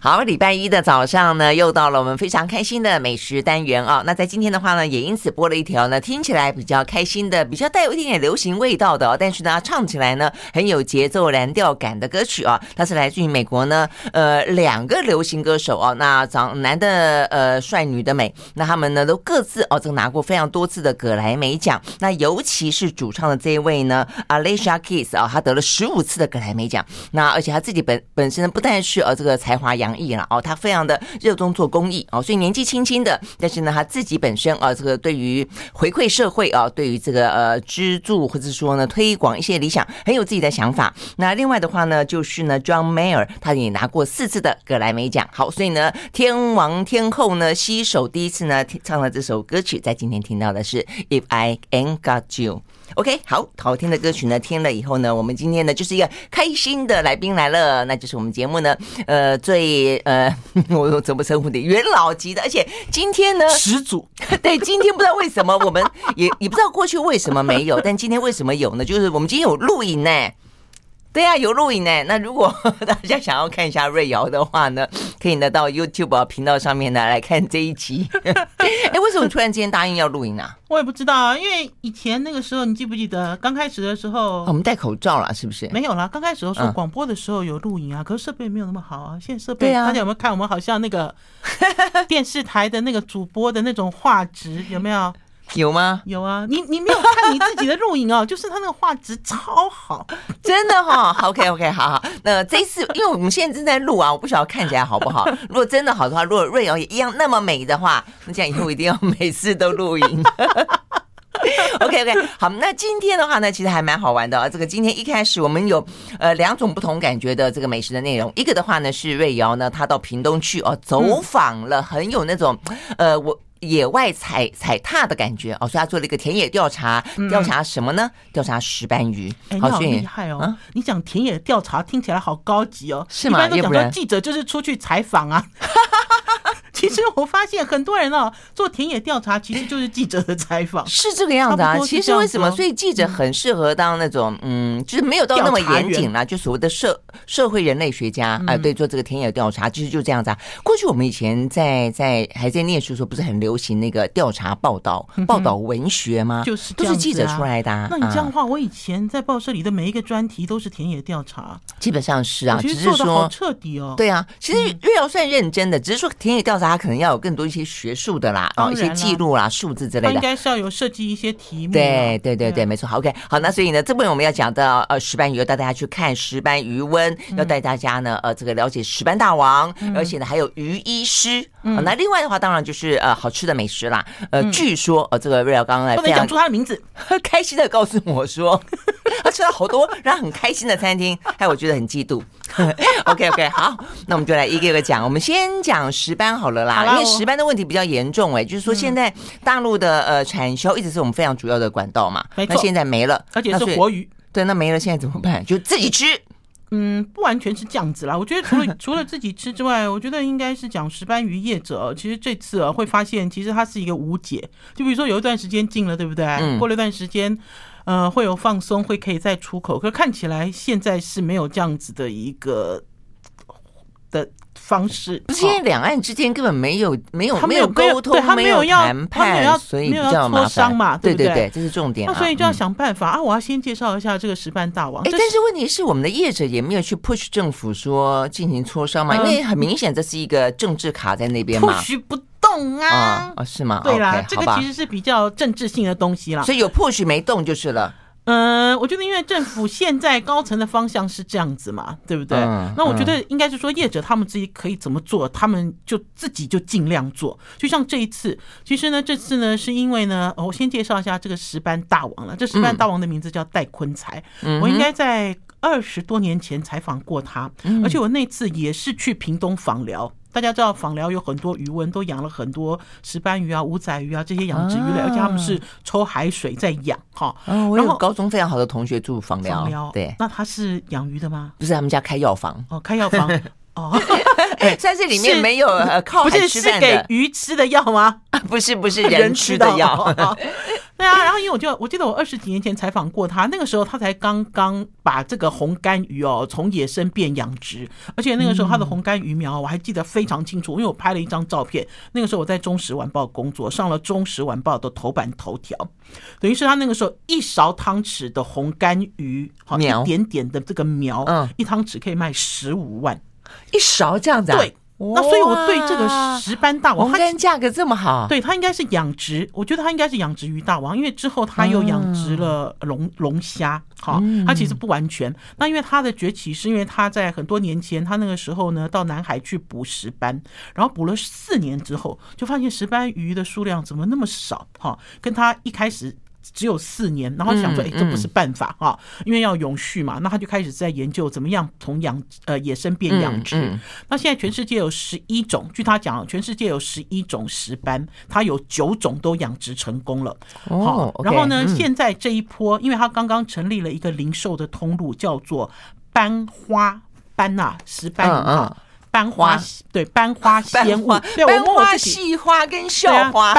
好，礼拜一的早上呢，又到了我们非常开心的美食单元啊。那在今天的话呢，也因此播了一条呢，听起来比较开心的，比较带有一点点流行味道的，但是呢，唱起来呢很有节奏蓝调感的歌曲啊。它是来自于美国呢，呃，两个流行歌手啊。那长男的呃帅，女的美，那他们呢都各自哦，这个拿过非常多次的葛莱美奖。那尤其是主唱的这一位呢，Alicia Keys 啊，他得了十五次的葛莱美奖。那而且他自己本本身呢，不但是呃这个才华洋洋溢了哦，他非常的热衷做公益哦，所以年纪轻轻的，但是呢，他自己本身啊，这个对于回馈社会啊，对于这个呃资助或者说呢推广一些理想，很有自己的想法。那另外的话呢，就是呢，John Mayer 他也拿过四次的格莱美奖。好，所以呢，天王天后呢携手第一次呢唱了这首歌曲，在今天听到的是 If I Ain't Got You。OK，好，好听的歌曲呢，听了以后呢，我们今天呢就是一个开心的来宾来了，那就是我们节目呢，呃，最呃，我怎么称呼你元老级的，而且今天呢，始祖，对，今天不知道为什么我们也也不知道过去为什么没有，但今天为什么有呢？就是我们今天有录影呢。对呀、啊，有录影呢。那如果 大家想要看一下瑞瑶的话呢，可以呢到 YouTube 频道上面呢来看这一集。哎，为什么突然之间答应要录影啊？我也不知道啊，因为以前那个时候，你记不记得刚开始的时候，我们戴口罩了，是不是？没有啦，刚开始的时候广播的时候有录影啊，可是设备没有那么好啊。现在设备，啊，大家有没有看？我们好像那个电视台的那个主播的那种画质有没有？有吗？有啊，你你没有看你自己的录影哦，就是他那个画质超好，真的哈、哦。OK OK，好好。那这一次，因为我们现在正在录啊，我不晓得看起来好不好。如果真的好的话，如果瑞瑶也一样那么美的话，那这样以后一定要每次都录影。OK OK，好。那今天的话呢，其实还蛮好玩的啊。这个今天一开始我们有呃两种不同感觉的这个美食的内容，一个的话呢是瑞瑶呢，她到屏东去哦，走访了，很有那种呃我。野外踩踩踏的感觉哦，所以他做了一个田野调查，调查什么呢？调查石斑鱼。好厉害哦！你讲田野调查听起来好高级哦，是吗？一般都讲说记者就是出去采访啊。其实我发现很多人哦，做田野调查 其实就是记者的采访，是这个样子啊。其实为什么？所以记者很适合当那种嗯，就是没有到那么严谨啦，就所谓的社社会人类学家啊，对，做这个田野调查，其实就这样子啊。过去我们以前在在还在念书的时候，不是很流行那个调查报道、报道文学吗？就是都是记者出来的。那你这样的话，我以前在报社里的每一个专题都是田野调查，基本上是啊，只是说好彻底哦。对啊，其实越要算认真的，只是说田野调查。他可能要有更多一些学术的啦，哦，一些记录啦、数字之类的。应该是要有设计一些题目。对对对对，没错。好，OK，好，那所以呢，这部分我们要讲的呃石斑鱼，要带大家去看石斑鱼温，要带大家呢呃这个了解石斑大王，而且呢还有鱼医师。那另外的话，当然就是呃好吃的美食啦。呃，据说呃这个瑞瑶刚刚来不能讲出他的名字，开心的告诉我说，他吃了好多让他很开心的餐厅，害我觉得很嫉妒。OK OK，好，那我们就来一个一个讲。我们先讲石斑好了啦，因为石斑的问题比较严重哎、欸，就是说现在大陆的呃产销一直是我们非常主要的管道嘛，那现在没了，而且是活鱼，对，那没了现在怎么办？就自己吃。嗯，不完全是这样子啦。我觉得除了除了自己吃之外，我觉得应该是讲石斑鱼业者。其实这次啊，会发现其实它是一个无解。就比如说有一段时间禁了，对不对？嗯。过了一段时间。呃，会有放松，会可以再出口，可是看起来现在是没有这样子的一个的方式。不是因为两岸之间根本没有没有没有沟通，他没有谈判，所以比较麻烦嘛，对对对，这是重点。那所以就要想办法啊！我要先介绍一下这个石斑大王。哎，但是问题是我们的业者也没有去 push 政府说进行磋商嘛，因为很明显这是一个政治卡在那边嘛。push 不。动啊，啊是吗？对啦，这个其实是比较政治性的东西啦，所以有 push 没动就是了。嗯，我觉得因为政府现在高层的方向是这样子嘛，对不对？那我觉得应该是说业者他们自己可以怎么做，他们就自己就尽量做。就像这一次，其实呢，这次呢是因为呢，我先介绍一下这个石斑大王了。这石斑大王的名字叫戴坤才，我应该在二十多年前采访过他，而且我那次也是去屏东访寮。大家知道访寮有很多鱼塭，都养了很多石斑鱼啊、五仔鱼啊这些养殖鱼类，而且他们是抽海水在养哈。我有高中非常好的同学住访寮，对，那他是养鱼的吗？不是，他们家开药房哦，开药房 哦，在这里面没有靠海吃饭的，不是是给鱼吃的药吗？不是，不是 人吃的药。对啊，然后因为我就我记得我二十几年前采访过他，那个时候他才刚刚把这个红干鱼哦从野生变养殖，而且那个时候他的红干鱼苗我还记得非常清楚，因为我拍了一张照片。那个时候我在《中时晚报》工作，上了《中时晚报》的头版头条，等于是他那个时候一勺汤匙的红干鱼，好一点点的这个苗，嗯，一汤匙可以卖十五万，一勺这样子啊？对。那所以，我对这个石斑大王，红肝价格这么好，对它应该是养殖，我觉得它应该是养殖鱼大王，因为之后它又养殖了龙龙虾，好，它其实不完全。那因为它的崛起是因为它在很多年前，它那个时候呢到南海去捕石斑，然后捕了四年之后，就发现石斑鱼的数量怎么那么少，哈，跟它一开始。只有四年，然后想说，哎，这不是办法哈，因为要永续嘛。那他就开始在研究怎么样从养呃野生变养殖。那现在全世界有十一种，据他讲，全世界有十一种石斑，他有九种都养殖成功了。好，然后呢，现在这一波，因为他刚刚成立了一个零售的通路，叫做斑花斑呐石斑啊。斑花对斑 花仙物，对斑花细花跟笑花，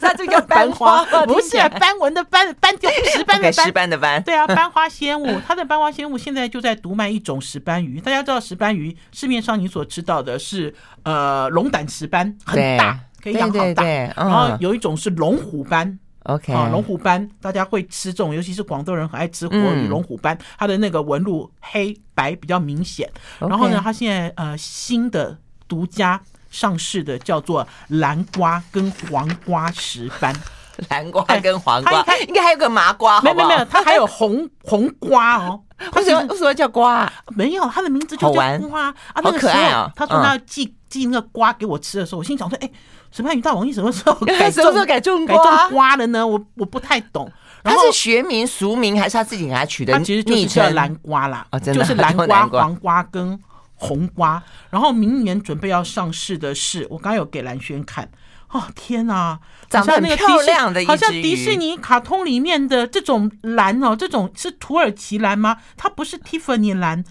它这个斑花不是斑纹的斑，斑就石斑的斑，石斑的斑，对啊，斑花仙物，它的斑花仙物现在就在独卖一种石斑鱼。大家知道石斑鱼，市面上你所知道的是呃龙胆石斑，很大，可以养好大，然后有一种是龙虎斑。OK，啊，龙虎斑大家会吃这种，尤其是广东人很爱吃活鱼。龙虎斑它的那个纹路黑白比较明显。然后呢，它现在呃新的独家上市的叫做蓝瓜跟黄瓜石斑。南瓜跟黄瓜，应该还有个麻瓜。没有没有没有，它还有红红瓜哦。为什么为什么叫瓜？没有，它的名字就叫瓜啊。好可爱啊！他说他要寄寄那个瓜给我吃的时候，我心想说，哎。石斑鱼大王，你什么时候改 什么时候改种改种瓜了呢？我我不太懂。他是学名俗名还是他自己给他取的？他其实就是叫蓝瓜啦，就是 蓝瓜、黄瓜跟红瓜。然后明年准备要上市的是，我刚刚有给蓝轩看。哦天哪，长得很漂亮的一只鱼，好像迪士尼卡通里面的这种蓝哦，这种是土耳其蓝吗？它不是蒂芙尼蓝。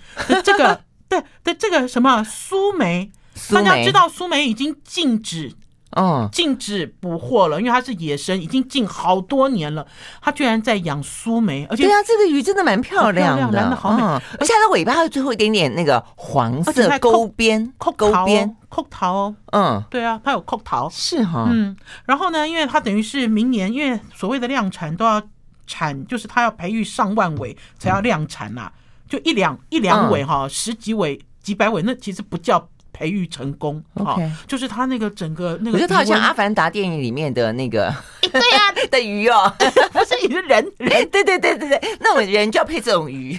这个 对对，这个什么苏梅，大家知道苏梅已经禁止。嗯，禁止捕获了，因为它是野生，已经禁好多年了。它居然在养苏梅，而且对啊，这个鱼真的蛮漂亮的，蓝的好美。而且它的尾巴还有最后一点点那个黄色勾边，勾边，扣桃哦。嗯，对啊，它有扣桃，是哈。嗯，然后呢，因为它等于是明年，因为所谓的量产都要产，就是它要培育上万尾才要量产呐，就一两一两尾哈，十几尾、几百尾，那其实不叫。培育成功，OK，就是他那个整个那个，我觉得他好像《阿凡达》电影里面的那个，对呀，的鱼哦，不是你是人人，对对对对对，那我人就要配这种鱼。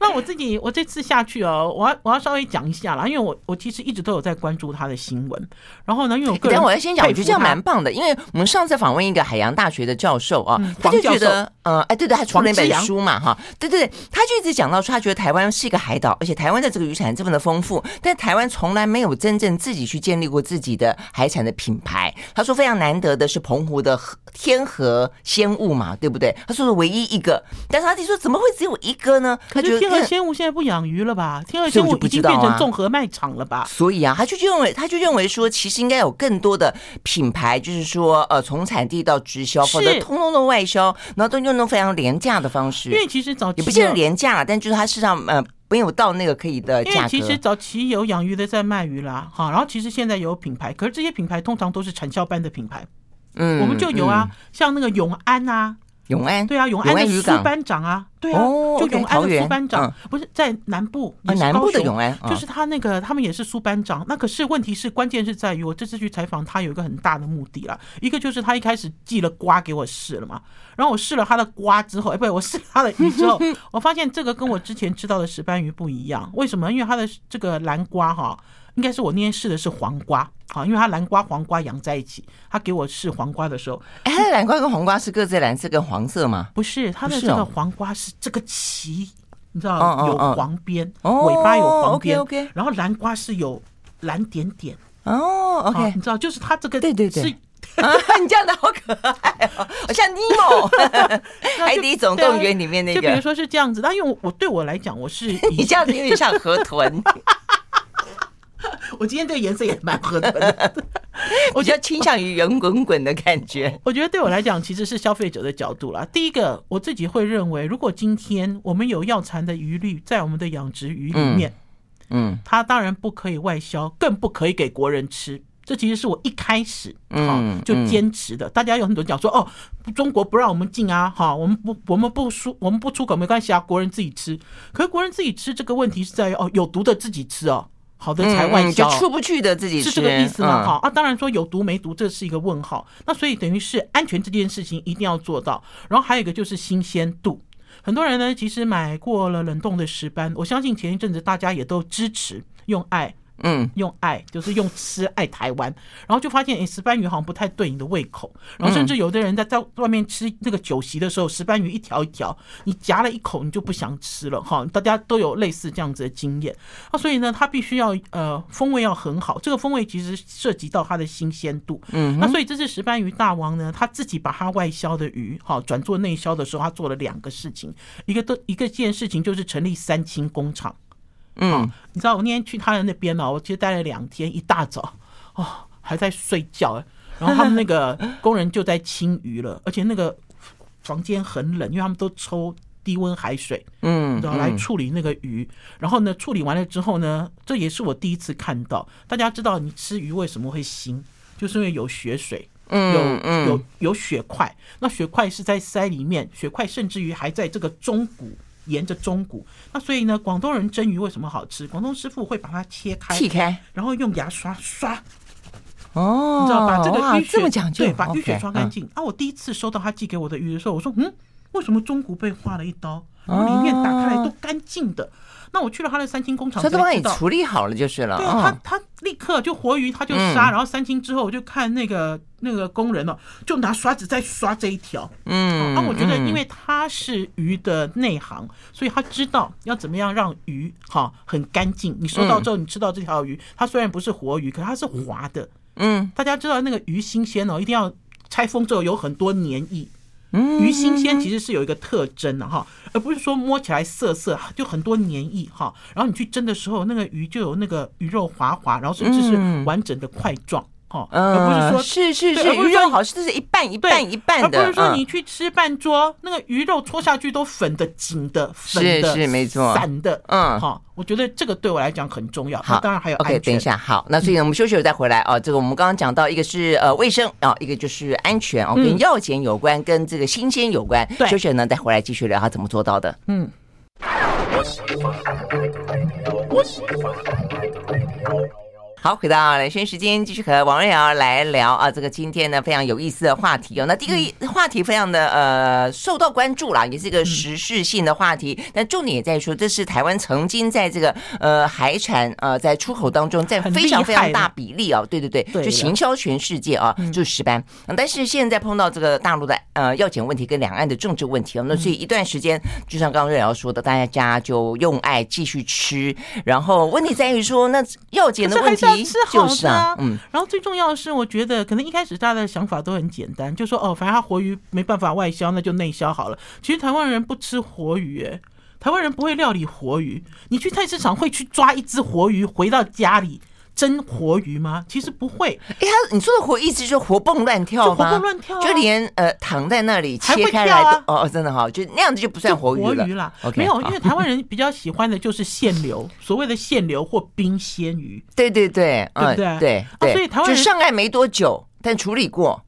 那我自己，我这次下去哦，我要我要稍微讲一下啦，因为我我其实一直都有在关注他的新闻。然后呢，因为我个人，但我要先讲，我觉得这样蛮棒的，因为我们上次访问一个海洋大学的教授啊，他就觉得，呃，哎，对对，他出了一本书嘛，哈，对对对，他就一直讲到说，他觉得台湾是一个海岛，而且台湾的这个渔产这么的丰富，但台湾从来没有真正自己去建立过自己的海产的品牌。他说非常难得的是澎湖的天河鲜物嘛，对不对？他说是唯一一个，但是他就说怎么会只有一个呢？他觉得天河鲜物现在不养鱼了吧？天河鲜物已经变成综合卖场了吧？所以啊，他就认为，他就认为说，其实应该有更多的品牌，就是说，呃，从产地到直销，或者通通都外销，然后都用那种非常廉价的方式。因为其实早期也不见得廉价，但就是它事实上呃没有到那个可以的价格。因为其实早期有养鱼的在卖鱼啦，哈，然后其实现在有品牌，可是这些品牌通常都是产销班的品牌。嗯，我们就有啊，像那个永安啊。永安对啊，永安的苏班长啊，对啊，就永安的苏班长，不是在南部，南部的永安，就是他那个，他们也是苏班长。那可是问题是，关键是在于我这次去采访他有一个很大的目的啦，一个就是他一开始寄了瓜给我试了嘛，然后我试了他的瓜之后，哎，不对，我试了他的鱼之后，我发现这个跟我之前知道的石斑鱼不一样，为什么？因为他的这个蓝瓜哈。应该是我那天试的是黄瓜，好，因为它南瓜黄瓜养在一起。他给我试黄瓜的时候，哎，它的蓝瓜跟黄瓜是各自蓝色跟黄色吗？不是，它的这个黄瓜是这个鳍，你知道有黄边，尾巴有黄边，然后南瓜是有蓝点点。哦，OK，你知道，就是它这个，对对对，啊你这样的好可爱哦，好像尼莫，海底总动员里面那个。就比如说是这样子，但因为我对我来讲，我是 你这样子有点像河豚。我今天这个颜色也蛮合的，我觉得倾向于圆滚滚的感觉。我觉得对我来讲，其实是消费者的角度啦。第一个，我自己会认为，如果今天我们有药残的余氯在我们的养殖鱼里面，嗯，它当然不可以外销，更不可以给国人吃。这其实是我一开始哈就坚持的。大家有很多讲说，哦，中国不让我们进啊，哈，我们不我们不出我们不出口没关系啊，国人自己吃。可是国人自己吃这个问题是在于哦，有毒的自己吃哦。好的才外销，就出不去的自己是这个意思吗？好啊，当然说有毒没毒，这是一个问号。那所以等于是安全这件事情一定要做到。然后还有一个就是新鲜度，很多人呢其实买过了冷冻的石斑，我相信前一阵子大家也都支持用爱。嗯，用爱就是用吃爱台湾，然后就发现诶，石斑鱼好像不太对你的胃口，然后甚至有的人在在外面吃那个酒席的时候，石斑鱼一条一条，你夹了一口你就不想吃了哈。大家都有类似这样子的经验啊，所以呢，它必须要呃风味要很好，这个风味其实涉及到它的新鲜度。嗯，那所以这是石斑鱼大王呢，他自己把它外销的鱼哈转做内销的时候，他做了两个事情，一个都一个件事情就是成立三清工厂。嗯，你知道我那天去他的那边呢，我其实待了两天，一大早哦还在睡觉，然后他们那个 工人就在清鱼了，而且那个房间很冷，因为他们都抽低温海水，嗯，然后来处理那个鱼，然后呢处理完了之后呢，这也是我第一次看到。大家知道你吃鱼为什么会腥，就是因为有血水，嗯，有有有血块，那血块是在鳃里面，血块甚至于还在这个中骨。沿着中骨，那所以呢，广东人蒸鱼为什么好吃？广东师傅会把它切开，切开，然后用牙刷刷。哦，你知道把这个淤血这么讲究，对，把淤血刷干净。啊，我第一次收到他寄给我的鱼的时候，我说，嗯，为什么中骨被划了一刀，然后里面打开来都干净的？那我去了他的三清工厂，他都帮你处理好了就是了。对啊，他他立刻就活鱼，他就杀，然后三清之后我就看那个那个工人哦，就拿刷子在刷这一条。嗯，那我觉得因为他是鱼的内行，所以他知道要怎么样让鱼哈很干净。你收到之后，你吃到这条鱼，它虽然不是活鱼，可是它是滑的。嗯，大家知道那个鱼新鲜哦，一定要拆封之后有很多黏液。鱼新鲜其实是有一个特征的哈，而不是说摸起来涩涩，就很多黏液哈。然后你去蒸的时候，那个鱼就有那个鱼肉滑滑，然后甚至是完整的块状。哦，而不是说，是是是，鱼肉好吃，这是一半一半一半的，而不是说你去吃半桌，那个鱼肉搓下去都粉的、紧的、粉的、是是没错、散的，嗯，好，我觉得这个对我来讲很重要。好，当然还有 OK，等一下，好，那所以呢，我们休息了再回来啊。这个我们刚刚讲到一个是呃卫生啊，一个就是安全哦，跟药检有关，跟这个新鲜有关。休息了呢，再回来继续聊他怎么做到的。嗯。好，回到兰萱时间，继续和王瑞瑶来聊啊，这个今天呢非常有意思的话题哦。那第一个话题非常的呃受到关注啦，也是一个时事性的话题。但重点也在于说，这是台湾曾经在这个呃海产呃在出口当中占非常非常大比例哦。对对对，就行销全世界啊，就是石斑。但是现在碰到这个大陆的呃药检问题跟两岸的政治问题哦，那所以一段时间，就像刚刚瑞瑶说的，大家就用爱继续吃。然后问题在于说，那药检的问题。是好的，嗯，然后最重要的是，我觉得可能一开始大家的想法都很简单，就说哦，反正他活鱼没办法外销，那就内销好了。其实台湾人不吃活鱼，哎，台湾人不会料理活鱼。你去菜市场会去抓一只活鱼回到家里？蒸活鱼吗？其实不会。哎，他你说的活意思就是活蹦乱跳就活蹦乱跳，就连呃躺在那里切开来的哦，真的哈，就那样子就不算活鱼了。活鱼啦，没有，因为台湾人比较喜欢的就是现流，所谓的现流或冰鲜鱼。对 对对，对对？对，所以台湾人就上岸没多久，但处理过。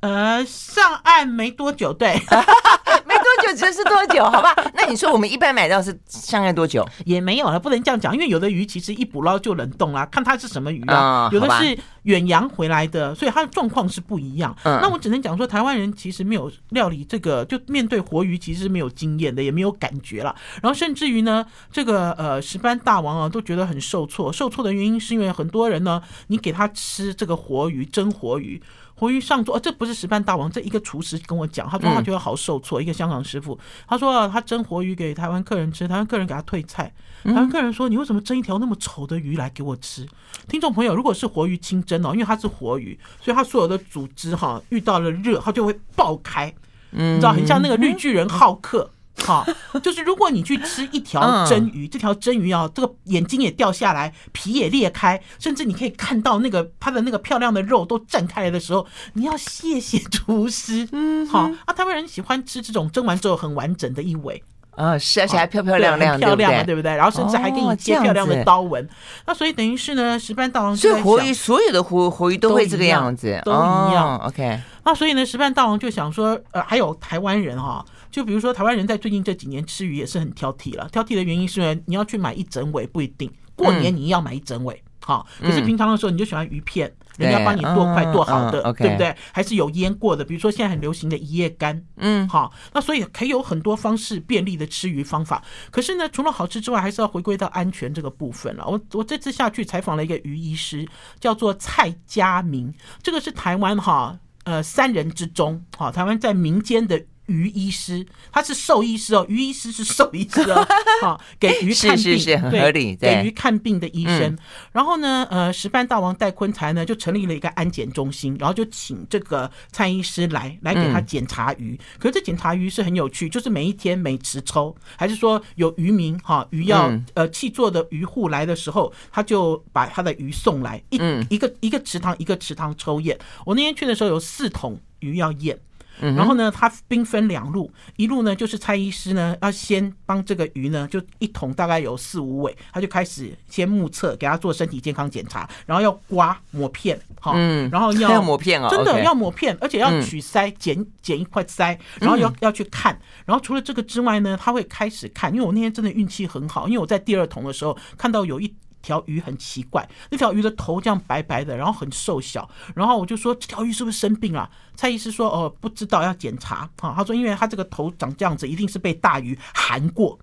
呃，上岸没多久，对，久，这是多久？好吧，那你说我们一般买到是相爱多久？也没有了，不能这样讲，因为有的鱼其实一捕捞就冷冻啦，看它是什么鱼啊，有的是远洋回来的，所以它的状况是不一样。那我只能讲说，台湾人其实没有料理这个，就面对活鱼其实是没有经验的，也没有感觉了。然后甚至于呢，这个呃石斑大王啊，都觉得很受挫。受挫的原因是因为很多人呢，你给他吃这个活鱼，蒸活鱼。活鱼上桌，哦，这不是石斑大王，这一个厨师跟我讲，他说他觉得好受挫。一个香港师傅，他说他蒸活鱼给台湾客人吃，台湾客人给他退菜。台湾客人说：“你为什么蒸一条那么丑的鱼来给我吃？”听众朋友，如果是活鱼清蒸哦，因为它是活鱼，所以它所有的组织哈遇到了热，它就会爆开，你知道，很像那个绿巨人浩克。好，就是如果你去吃一条蒸鱼，这条蒸鱼啊，这个眼睛也掉下来，皮也裂开，甚至你可以看到那个它的那个漂亮的肉都绽开来的时候，你要谢谢厨师。嗯，好啊，台湾人喜欢吃这种蒸完之后很完整的一尾。啊，是，而且还漂漂亮亮，漂亮嘛，对不对？然后甚至还给你接漂亮的刀纹。那所以等于是呢，石斑大王所以活鱼所有的活活鱼都会这个样子，都一样。OK。那所以呢，石斑大王就想说，呃，还有台湾人哈，就比如说台湾人在最近这几年吃鱼也是很挑剔了。挑剔的原因是呢，你要去买一整尾不一定，过年你要买一整尾。好，可是平常的时候你就喜欢鱼片，人家帮你剁块剁好的，对不对？还是有腌过的，比如说现在很流行的一夜干，嗯，好，那所以可以有很多方式便利的吃鱼方法。可是呢，除了好吃之外，还是要回归到安全这个部分了。我我这次下去采访了一个鱼医师，叫做蔡佳明，这个是台湾哈呃三人之中，哈台湾在民间的。鱼医师，他是兽医师哦。鱼医师是兽医师哦，好，给鱼看病，是是是很合理，对，给鱼看病的医生。然后呢，呃，石斑大王戴坤才呢就成立了一个安检中心，然后就请这个蔡医师来来给他检查鱼。可是这检查鱼是很有趣，就是每一天每池抽，还是说有渔民哈鱼要呃气作的渔户来的时候，他就把他的鱼送来一一个一个池塘一个池塘抽验。我那天去的时候有四桶鱼要验。然后呢，他兵分两路，一路呢就是蔡医师呢要先帮这个鱼呢，就一桶大概有四五尾，他就开始先目测，给他做身体健康检查，然后要刮抹片，好，嗯，然后要，要抹片哦，真的要抹片，而且要取鳃，剪剪一块腮，然后要要去看，然后除了这个之外呢，他会开始看，因为我那天真的运气很好，因为我在第二桶的时候看到有一。条鱼很奇怪，那条鱼的头这样白白的，然后很瘦小，然后我就说，这条鱼是不是生病了？蔡医师说哦，不知道要检查啊。他说因为他这个头长这样子，一定是被大鱼含过，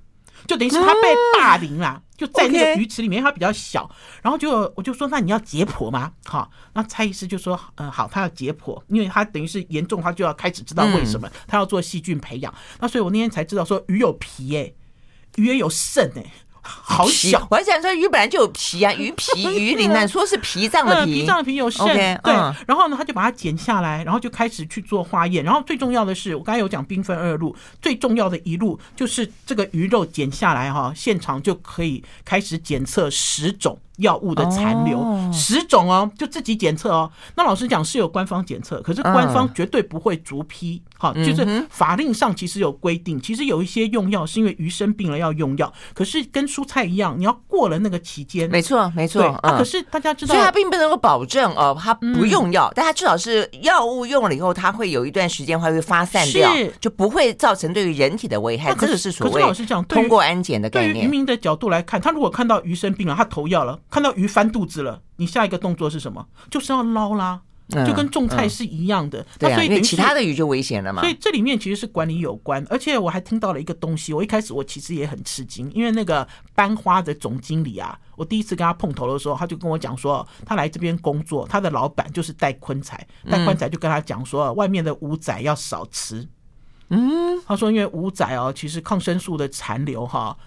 就等于是他被霸凌了，就在那个鱼池里面，它比较小，然后就我就说那你要解剖吗？好，那蔡医师就说嗯好，他要解剖，因为他等于是严重，他就要开始知道为什么他要做细菌培养。那所以我那天才知道说鱼有皮哎，鱼也有肾哎。好小，我还想说鱼本来就有皮啊，鱼皮、鱼鳞呢，说是脾脏的皮，脾脏的皮有肾对。然后呢，他就把它剪下来，然后就开始去做化验。然后最重要的是，我刚才有讲兵分二路，最重要的一路就是这个鱼肉剪下来哈，现场就可以开始检测十种。药物的残留十种哦，就自己检测哦。那老实讲是有官方检测，可是官方绝对不会逐批。好，就是法令上其实有规定，其实有一些用药是因为鱼生病了要用药，可是跟蔬菜一样，你要过了那个期间。没错，没错。啊，可是大家知道，所以它并不能够保证哦，它不用药，但它至少是药物用了以后，它会有一段时间会会发散掉，就不会造成对于人体的危害。这个是所谓老师讲，通过安检的概念。对于渔民的角度来看，他如果看到鱼生病了，他投药了。看到鱼翻肚子了，你下一个动作是什么？就是要捞啦，就跟种菜是一样的。那所以，其他的鱼就危险了嘛。所以这里面其实是管理有关，而且我还听到了一个东西。我一开始我其实也很吃惊，因为那个班花的总经理啊，我第一次跟他碰头的时候，他就跟我讲说，他来这边工作，他的老板就是戴坤才，戴坤才就跟他讲说，外面的五仔要少吃。嗯，他说因为五仔哦，其实抗生素的残留哈。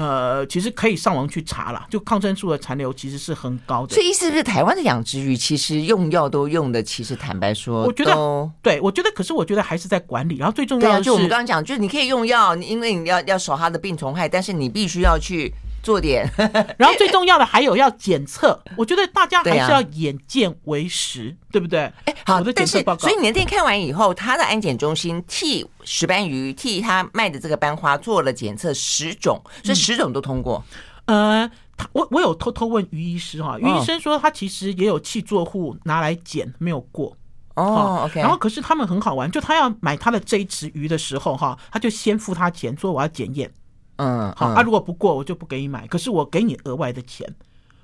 呃，其实可以上网去查了，就抗生素的残留其实是很高的。所以意思是不是台湾的养殖鱼其实用药都用的，其实坦白说，我觉得对，我觉得可是我觉得还是在管理。然后最重要的是，就我们刚刚讲，就是你可以用药，因为你要要守它的病虫害，但是你必须要去。做点，然后最重要的还有要检测，我觉得大家还是要眼见为实，对不对？哎，好，我的检测报告。所以你的店看完以后，他的安检中心替石斑鱼替他卖的这个斑花做了检测十种，所以十种都通过。呃，他我我有偷偷问于医师哈，于医生说他其实也有气作户拿来检没有过哦，OK。然后可是他们很好玩，就他要买他的这一池鱼的时候哈，他就先付他钱，说我要检验。嗯，好，啊，如果不过，我就不给你买。可是我给你额外的钱，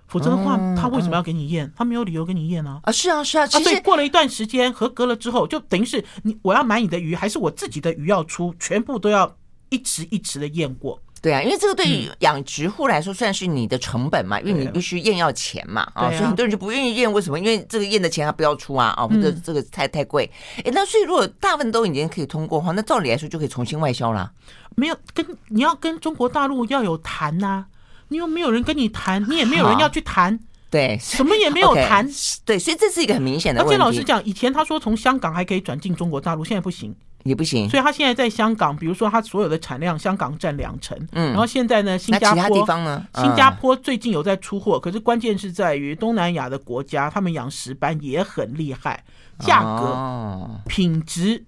否则的话，他为什么要给你验？他没有理由给你验啊。啊，是啊，是啊。其实过了一段时间合格了之后，就等于是你我要买你的鱼，还是我自己的鱼要出，全部都要一池一池的验过。对啊，因为这个对于养殖户来说算是你的成本嘛，因为你必须验要钱嘛啊，所以很多人就不愿意验。为什么？因为这个验的钱他不要出啊啊，或者这个太太贵。哎，那所以如果大部分都已经可以通过的话，那照理来说就可以重新外销了。没有跟你要跟中国大陆要有谈呐，你又没有人跟你谈，你也没有人要去谈，对，什么也没有 谈。Okay, 对，所以这是一个很明显的问题。而且老实讲，以前他说从香港还可以转进中国大陆，现在不行。也不行，所以他现在在香港，比如说他所有的产量，香港占两成，嗯，然后现在呢，新加坡地方呢，新加坡最近有在出货，可是关键是在于东南亚的国家，他们养石斑也很厉害，价格、品质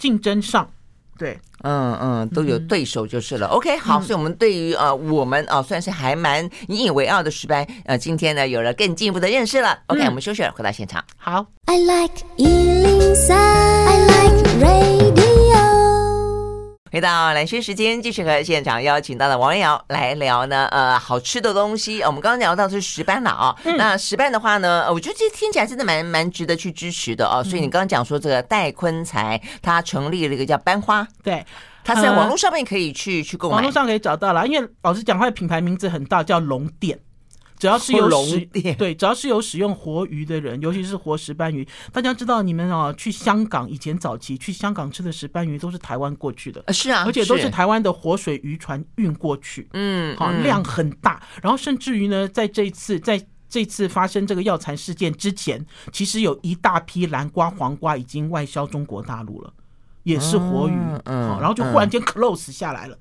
竞争上，对，嗯嗯，都有对手就是了。OK，好，所以我们对于呃我们啊算是还蛮引以为傲的石斑，呃，今天呢有了更进一步的认识了。OK，我们休息了，回到现场。好。I like 103, I like radio 回到蓝轩时间，继续和现场邀请到的王瑶来聊呢。呃，好吃的东西，我们刚刚聊到的是石斑了啊。嗯、那石斑的话呢，我觉得这听起来真的蛮蛮值得去支持的哦。所以你刚刚讲说这个戴坤才他成立了一个叫班花，对，他是在网络上面可以去、嗯、去购买，网络上可以找到了。因为老实讲，它的品牌名字很大，叫龙店。只要是有使对，只要是有使用活鱼的人，尤其是活石斑鱼，大家知道你们啊，去香港以前早期去香港吃的石斑鱼都是台湾过去的，是啊，而且都是。台湾的活水渔船运过去，嗯，好量很大，然后甚至于呢，在这一次在这次发生这个药残事件之前，其实有一大批南瓜、黄瓜已经外销中国大陆了，也是活鱼，嗯，然后就忽然间 close 下来了。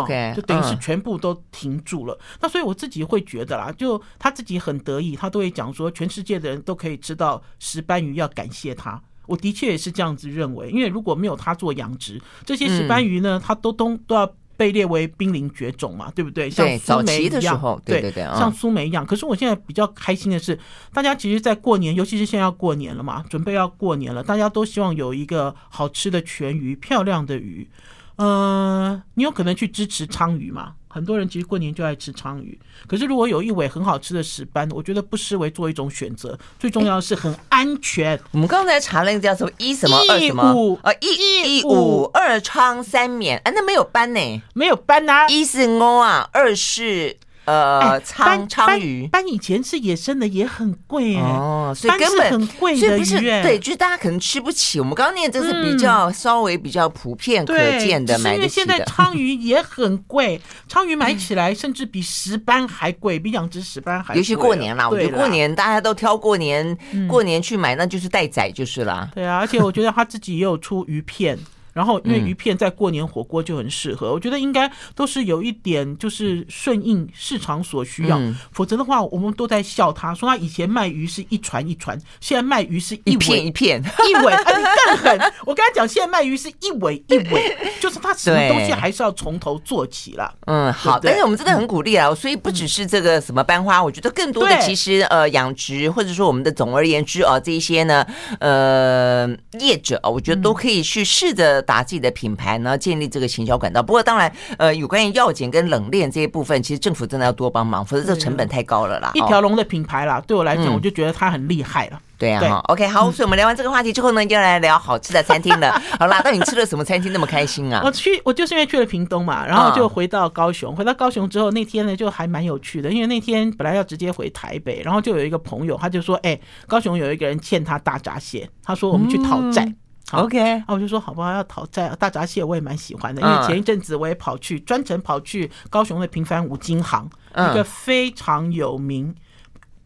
OK，就等于是全部都停住了。那所以我自己会觉得啦，就他自己很得意，他都会讲说，全世界的人都可以吃到石斑鱼，要感谢他。我的确也是这样子认为，因为如果没有他做养殖，这些石斑鱼呢，它都都都要被列为濒临绝种嘛，对不对？像苏梅一样，对对对，像苏梅一样。可是我现在比较开心的是，大家其实，在过年，尤其是现在要过年了嘛，准备要过年了，大家都希望有一个好吃的全鱼，漂亮的鱼。呃，你有可能去支持鲳鱼嘛？很多人其实过年就爱吃鲳鱼，可是如果有一尾很好吃的石斑，我觉得不失为做一种选择。最重要的是很安全。我们刚才查了一个叫什么一什么二什么啊，一一五二鲳三免，哎，那没有斑呢？没有斑呐，一是欧啊，二是。呃，鯧鯧鱼斑以前是野生的，也很贵哎。哦，所以根本很贵的鱼，对，就是大家可能吃不起。我们刚刚念这是比较稍微比较普遍可见的，买得起的。因为现在 鲳鱼也很贵，鲳鱼买起来甚至比石斑还贵，比养殖石斑还贵。尤其过年啦，我觉得过年大家都挑过年过年去买，那就是待宰就是啦。对啊，而且我觉得他自己也有出鱼片。然后，因为鱼片在过年火锅就很适合，我觉得应该都是有一点就是顺应市场所需要，否则的话，我们都在笑他，说他以前卖鱼是一船一船，现在卖鱼是一片一片一尾，啊，你更狠！我跟他讲，现在卖鱼是一尾一尾，就是他什么东西还是要从头做起了。嗯，好，但是我们真的很鼓励啊，所以不只是这个什么班花，我觉得更多的其实呃养殖或者说我们的总而言之啊这一些呢呃业者啊，我觉得都可以去试着。打自己的品牌呢，建立这个行销管道。不过当然，呃，有关于药检跟冷链这些部分，其实政府真的要多帮忙，否则这个成本太高了啦。一条龙的品牌啦，对我来讲，我就觉得它很厉害了。对啊，OK，好，所以我们聊完这个话题之后呢，就来聊好吃的餐厅了。好啦，那你吃了什么餐厅那么开心啊？我去，我就是因为去了屏东嘛，然后就回到高雄。回到高雄之后，那天呢就还蛮有趣的，因为那天本来要直接回台北，然后就有一个朋友，他就说：“哎，高雄有一个人欠他大闸蟹，他说我们去讨债。” OK，啊，我就说好不好？要讨债，大闸蟹我也蛮喜欢的，因为前一阵子我也跑去专程跑去高雄的平凡五金行，一个非常有名，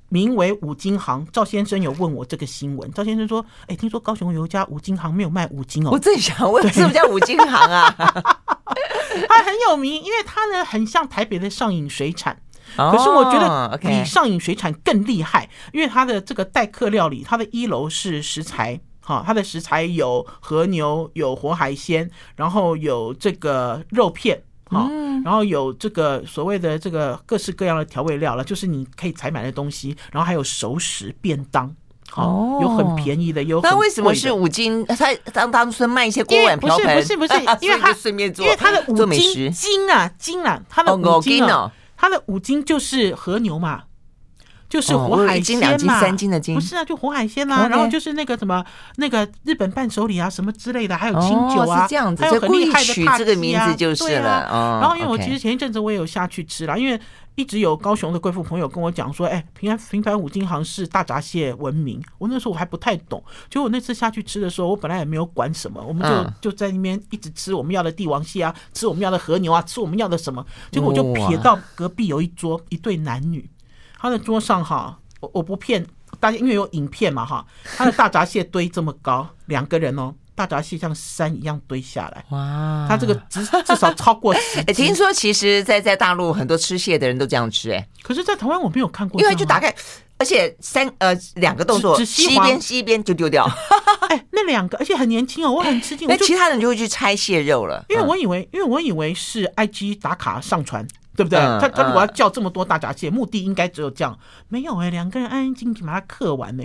名为五金行。赵先生有问我这个新闻，赵先生说：“哎，听说高雄有一家五金行没有卖五金哦。”我正想问，是不是叫五金行啊？它很有名，因为它呢很像台北的上影水产，可是我觉得比上影水产更厉害，因为它的这个待客料理，它的一楼是食材。好，它的食材有和牛，有活海鲜，然后有这个肉片，好，然后有这个所谓的这个各式各样的调味料了，就是你可以采买的东西，然后还有熟食便当，哦，有很便宜的，有很贵的。那为什么是五金？他当当初卖一些锅碗瓢盆，不是不是不是，因为他顺便做，因为他的五金金啊金啊，他的五金哦，他的五金就是和牛嘛。就是活海鲜嘛，不是啊，就活海鲜啊，然后就是那个什么那个日本伴手礼啊，什么之类的，还有清酒啊，这样子，还有很厉害的取这个名字就是了。然后因为我其实前一阵子我也有下去吃了，因为一直有高雄的贵妇朋友跟我讲说，哎，平安平凡五金行是大闸蟹闻名。我那时候我还不太懂，结果我那次下去吃的时候，我本来也没有管什么，我们就就在那边一直吃我们要的帝王蟹啊，吃我们要的和牛啊，吃我们要的什么，结果我就瞥到隔壁有一桌一对男女。他的桌上哈我我不骗大家，因为有影片嘛哈，他的大闸蟹堆这么高，两个人哦。大闸蟹像山一样堆下来，哇！它这个至至少超过 十。哎，听说其实，在在大陆很多吃蟹的人都这样吃，哎，可是，在台湾我没有看过。因为就打开，而且三呃两个动作，吸一边吸一边就丢掉。哎，那两个，而且很年轻哦，我很吃惊。那其他人就会去拆蟹肉了，因为我以为，因为我以为是 IG 打卡上传，对不对？他他如果要叫这么多大闸蟹，目的应该只有这样，没有哎，两个人安安静静把它刻完呢。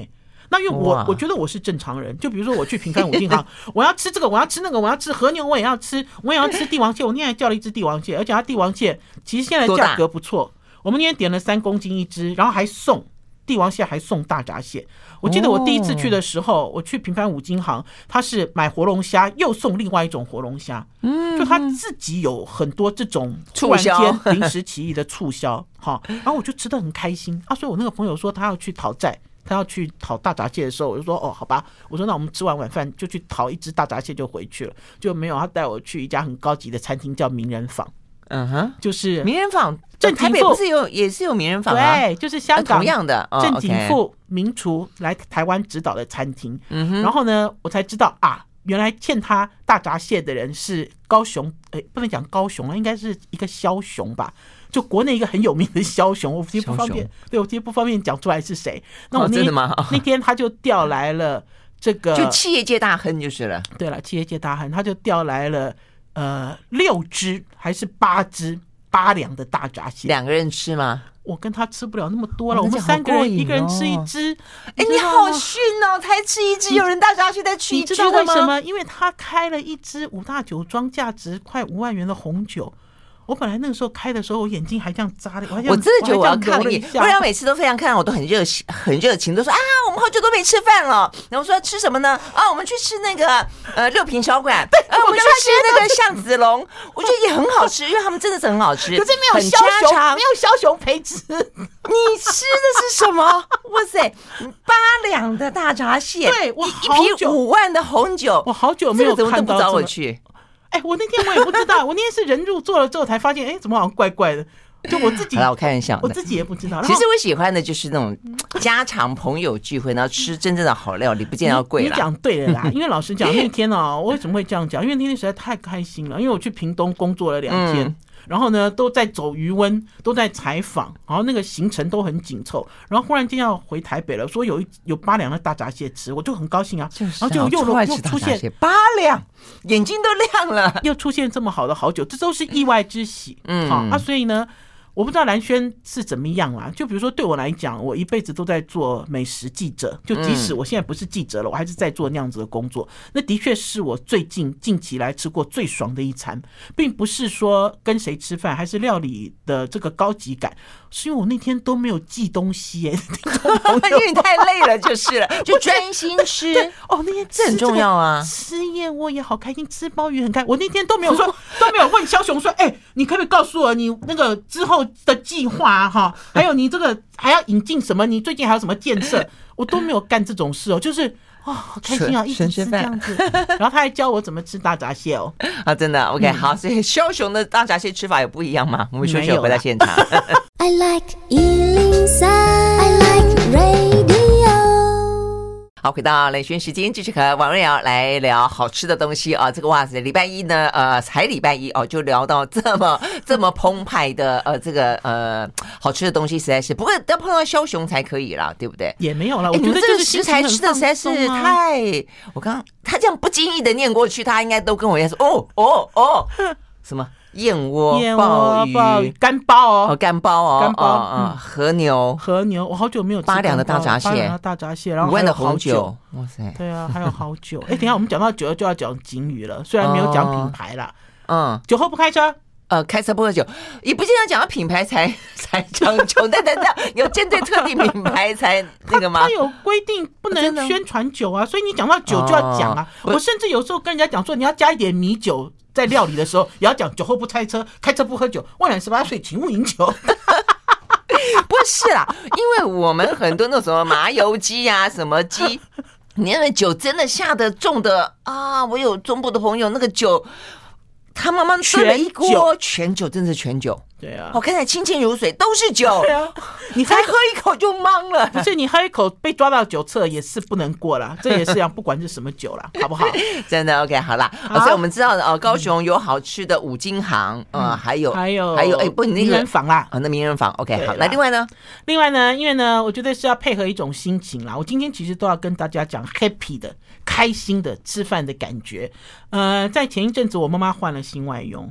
那因为我我觉得我是正常人，就比如说我去平凡五金行，我要吃这个，我要吃那个，我要吃和牛，我也要吃，我也要吃帝王蟹。我那天还叫了一只帝王蟹，而且它帝王蟹其实现在价格不错。我们那天点了三公斤一只，然后还送帝王蟹，还送大闸蟹。我记得我第一次去的时候，我去平凡五金行，他是买活龙虾又送另外一种活龙虾，嗯，就他自己有很多这种突然间临时起意的促销，哈，然后我就吃的很开心啊。所以我那个朋友说他要去讨债。他要去讨大闸蟹的时候，我就说哦，好吧。我说那我们吃完晚饭就去讨一只大闸蟹就回去了，就没有。他带我去一家很高级的餐厅，叫名人坊。嗯哼，就是名人坊。正台北不是有也是有名人坊吗？对，就是香港同样的郑景富名厨来台湾指导的餐厅。嗯哼，然后呢，我才知道啊，原来欠他大闸蟹的人是高雄，哎，不能讲高雄啊，应该是一个枭雄吧。就国内一个很有名的枭雄，我今天不方便，对我今天不方便讲出来是谁。那我那天、哦、那天他就调来了这个，就企业界大亨就是了。对了，企业界大亨，他就调来了呃六只还是八只八两的大闸蟹，两个人吃吗？我跟他吃不了那么多了，哦、我们三个人一个人吃一只。哎，你好逊哦，才吃一只，有人大闸蟹再吃一只的吗？你知道为什么？因为他开了一支五大酒庄，价值快五万元的红酒。我本来那个时候开的时候，我眼睛还这样眨的，我还我真的觉得我要抗议。不然每次都非常看，我都很热情，很热情，都说啊，我们好久都没吃饭了。然后说吃什么呢？啊，我们去吃那个呃六品小馆，对，啊，我们去吃那个巷子龙，我觉得也很好吃，因为他们真的是很好吃。可是没有枭雄，没有枭雄陪吃。你吃的是什么？哇塞，八两的大闸蟹，对，我一瓶五万的红酒，我好久没有看到找我去。哎，我那天我也不知道，我那天是人入座了之后才发现，哎，怎么好像怪怪的？就我自己，好了，我看一下，我自己也不知道。其实我喜欢的就是那种家常朋友聚会，然后吃真正的好料理，不见得要贵。你讲对了啦，因为老实讲，那天呢、哦，我为什么会这样讲？因为那天实在太开心了，因为我去屏东工作了两天。嗯然后呢，都在走余温，都在采访，然后那个行程都很紧凑。然后忽然间要回台北了，说有一有八两的大闸蟹吃，我就很高兴啊。然后就又又出现八两，眼睛都亮了，又出现这么好的好酒，这都是意外之喜。嗯，好啊，所以呢。我不知道蓝轩是怎么样啦，就比如说对我来讲，我一辈子都在做美食记者，就即使我现在不是记者了，我还是在做那样子的工作。那的确是我最近近期来吃过最爽的一餐，并不是说跟谁吃饭，还是料理的这个高级感，是因为我那天都没有寄东西耶，因为你太累了就是了，就专心吃。哦，那天这很重要啊，吃燕窝也好开心，吃鲍鱼很开心。我那天都没有说，都没有问肖雄说，哎，你可不可以告诉我你那个之后的计划哈，还有你这个还要引进什么？你最近还有什么建设？我都没有干这种事哦，就是啊，好开心哦，一直吃这样子。然后他还教我怎么吃大闸蟹哦，啊，真的 OK 好，所以枭雄的大闸蟹吃法有不一样吗？我们休息回到现场。I like 好，回到雷轩时间，继续和王瑞瑶来聊好吃的东西啊。这个哇塞，礼拜一呢，呃，才礼拜一哦，就聊到这么 这么澎湃的呃，这个呃好吃的东西，实在是不过要碰到枭雄才可以啦，对不对？也没有了，我觉得这个食材吃的实在是太……我刚刚他这样不经意的念过去，他应该都跟我一样说哦哦哦，什么？燕窝、鲍鱼、干鲍哦，干鲍哦，干鲍，啊，和牛，和牛，我好久没有吃八两的大闸蟹，大闸蟹，然后五万的红酒，哇塞，对啊，还有好久。哎，等下我们讲到酒就要讲警语了，虽然没有讲品牌啦，嗯，酒后不开车，呃，开车不喝酒，也不经常讲到品牌才 才讲酒，但等等，有针对特定品牌才 那个吗？他有规定不能宣传酒啊，所以你讲到酒就要讲啊。我甚至有时候跟人家讲说，你要加一点米酒。在料理的时候也要讲酒后不开车，开车不喝酒。未满十八岁，请勿饮酒。不是啦，因为我们很多那种什么麻油鸡呀、啊，什么鸡，你那个酒真的下得重的啊！我有中部的朋友，那个酒他妈妈炖了一锅全酒，真的是全酒。对啊，我看起来清清如水，都是酒。对啊，你才喝一口就懵了。不是你喝一口被抓到酒测也是不能过了，这也是这样，不管是什么酒了，好不好？真的 OK，好啦。所以我们知道的哦，高雄有好吃的五金行，嗯，还有还有还有哎，不，你那个名人坊啦，啊，那名人坊 OK，好。那另外呢？另外呢，因为呢，我觉得是要配合一种心情啦。我今天其实都要跟大家讲 happy 的、开心的吃饭的感觉。呃，在前一阵子，我妈妈换了新外佣。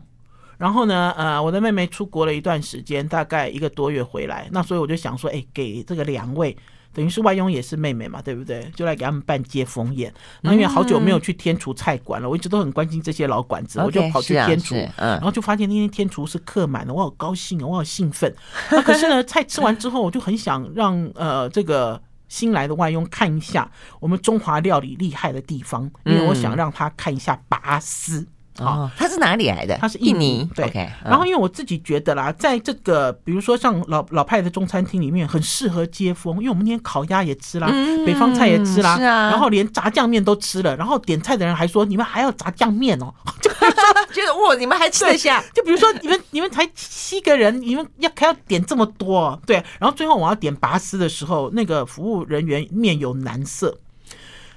然后呢，呃，我的妹妹出国了一段时间，大概一个多月回来，那所以我就想说，哎，给这个两位，等于是外佣也是妹妹嘛，对不对？就来给他们办接风宴。那因为好久没有去天厨菜馆了，我一直都很关心这些老馆子，我就跑去天厨，然后就发现那天天厨是客满的，我好高兴啊，我好兴奋。那可是呢，菜吃完之后，我就很想让呃这个新来的外佣看一下我们中华料理厉害的地方，因为我想让他看一下拔丝。哦，他是哪里来的？他是印尼。对，okay, 然后因为我自己觉得啦，在这个比如说像老老派的中餐厅里面，很适合接风，因为我们那天烤鸭也吃啦，嗯、北方菜也吃啦，是啊，然后连炸酱面都吃了，然后点菜的人还说：“你们还要炸酱面哦？” 就说就是哇，你们还吃得下？就比如说你们你们才七个人，你们要还要点这么多？对，然后最后我要点拔丝的时候，那个服务人员面有难色。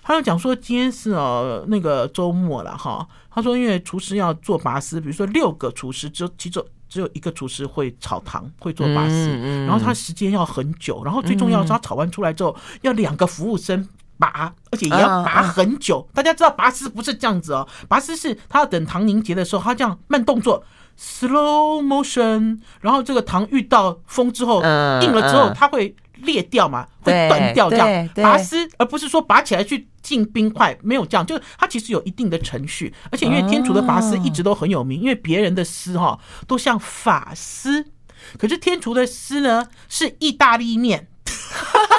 他就讲说，今天是哦那个周末了哈。他说，因为厨师要做拔丝，比如说六个厨师，只有其中只有一个厨师会炒糖，会做拔丝，然后他时间要很久，然后最重要是他炒完出来之后要两个服务生拔，而且也要拔很久。大家知道拔丝不是这样子哦，拔丝是他要等糖凝结的时候，他这样慢动作 （slow motion），然后这个糖遇到风之后硬了之后，它会。裂掉嘛，会断掉这样拔丝，而不是说拔起来去进冰块，没有这样，就是它其实有一定的程序。而且因为天厨的拔丝一直都很有名，因为别人的丝哈都像法丝，可是天厨的丝呢是意大利面，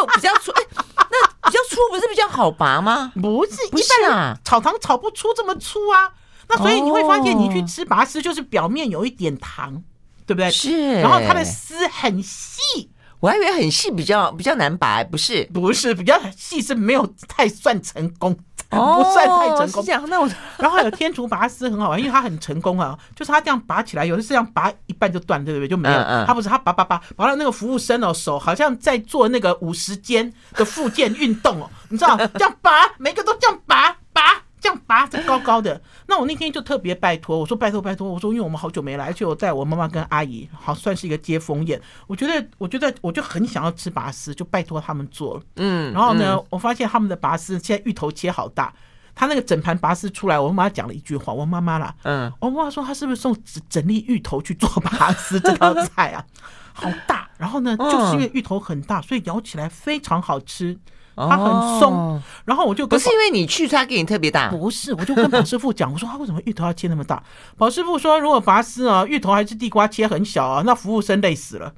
就比较粗。哎，那比较粗不是比较好拔吗？不是，不是啊，炒糖炒不出这么粗啊。那所以你会发现，你去吃拔丝就是表面有一点糖，对不对？是，然后它的丝很细。我还以为很细，比较比较难拔，不是？不是，比较细是没有太算成功，哦、不算太成功。这样，那我 然后还有天竺拔丝很好玩，因为它很成功啊，就是它这样拔起来，有的是这样拔一半就断，对不对？就没有。嗯嗯、他不是他拔拔拔，拔到那个服务生哦，手好像在做那个五十肩的复健运动哦，你知道，这样拔，每个都这样拔拔。这样拔着高高的，那我那天就特别拜托，我说拜托拜托，我说因为我们好久没来，而且我带我妈妈跟阿姨，好算是一个接风宴，我觉得我觉得我就很想要吃拔丝，就拜托他们做了。嗯，然后呢，我发现他们的拔丝现在芋头切好大，他那个整盘拔丝出来，我妈妈讲了一句话，我妈妈啦，嗯，我妈妈说她是不是送整整粒芋头去做拔丝这道菜啊？好大，然后呢，就是因为芋头很大，所以咬起来非常好吃。它很松，然后我就不是因为你去它给你特别大，不是，我就跟宝师傅讲，我说他为什么芋头要切那么大？宝师傅说，如果拔丝啊，芋头还是地瓜切很小啊，那服务生累死了